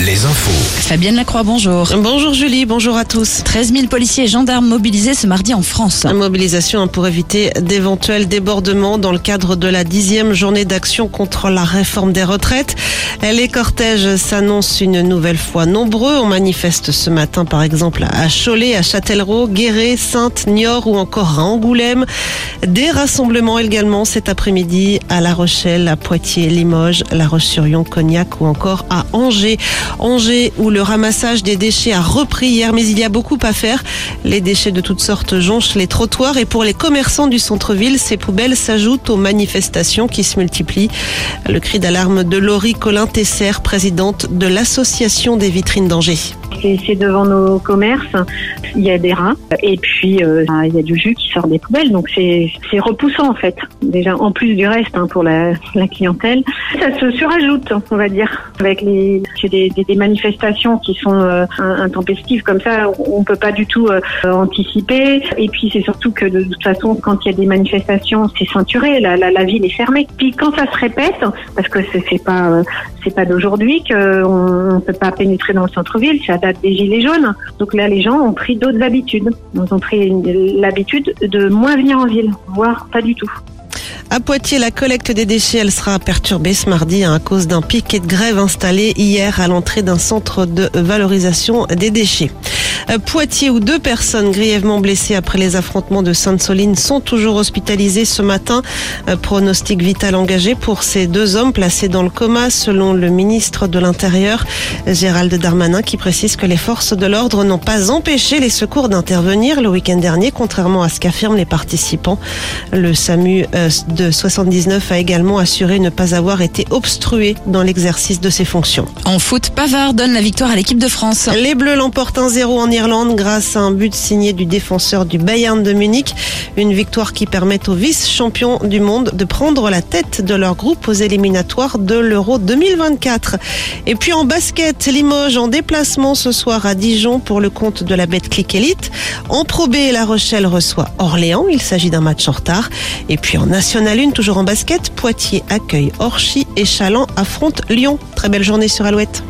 Les infos. Fabienne Lacroix, bonjour. Bonjour Julie, bonjour à tous. 13 000 policiers et gendarmes mobilisés ce mardi en France. Mobilisation pour éviter d'éventuels débordements dans le cadre de la dixième journée d'action contre la réforme des retraites. Les cortèges s'annoncent une nouvelle fois nombreux. On manifeste ce matin par exemple à Cholet, à Châtellerault, Guéret, Sainte, Niort ou encore à Angoulême. Des rassemblements également cet après-midi à La Rochelle, à Poitiers, Limoges, La Roche-sur-Yon, Cognac ou encore à Angers. Angers où le ramassage des déchets a repris hier, mais il y a beaucoup à faire. Les déchets de toutes sortes jonchent les trottoirs et pour les commerçants du centre-ville, ces poubelles s'ajoutent aux manifestations qui se multiplient. Le cri d'alarme de Laurie Colin-Tesser, présidente de l'association des vitrines d'Angers. C'est devant nos commerces, il y a des rats et puis euh, il y a du jus qui sort des poubelles, donc c'est repoussant en fait. Déjà en plus du reste hein, pour la, la, clientèle, ça se surajoute, on va dire, avec les des, des, des, manifestations qui sont euh, intempestives comme ça, on peut pas du tout euh, anticiper. Et puis c'est surtout que de toute façon, quand il y a des manifestations, c'est ceinturé, la, la, la, ville est fermée. Puis quand ça se répète, parce que c'est pas euh, c'est pas d'aujourd'hui qu'on ne peut pas pénétrer dans le centre-ville, ça date des gilets jaunes. Donc là, les gens ont pris d'autres habitudes. Ils ont pris l'habitude de moins venir en ville, voire pas du tout. À Poitiers, la collecte des déchets, elle sera perturbée ce mardi à cause d'un piquet de grève installé hier à l'entrée d'un centre de valorisation des déchets. Euh, Poitiers où deux personnes grièvement blessées après les affrontements de Sainte-Soline sont toujours hospitalisées ce matin. Euh, pronostic vital engagé pour ces deux hommes placés dans le coma selon le ministre de l'Intérieur Gérald Darmanin qui précise que les forces de l'ordre n'ont pas empêché les secours d'intervenir le week-end dernier contrairement à ce qu'affirment les participants. Le SAMU euh, de 79 a également assuré ne pas avoir été obstrué dans l'exercice de ses fonctions. En foot, Pavard donne la victoire à l'équipe de France. Les Bleus l'emportent 1-0 en Grâce à un but signé du défenseur du Bayern de Munich. Une victoire qui permet aux vice-champions du monde de prendre la tête de leur groupe aux éliminatoires de l'Euro 2024. Et puis en basket, Limoges en déplacement ce soir à Dijon pour le compte de la Betclic Elite. En Pro B, La Rochelle reçoit Orléans. Il s'agit d'un match en retard. Et puis en National 1, toujours en basket, Poitiers accueille Orchy et Chaland affrontent Lyon. Très belle journée sur. Alouette.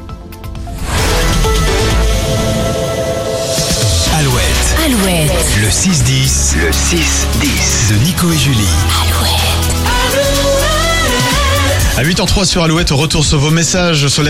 Le 6-10. Le 6-10. De Nico et Julie. Alouette. À 8h03 sur Alouette, retour sur vos messages sur les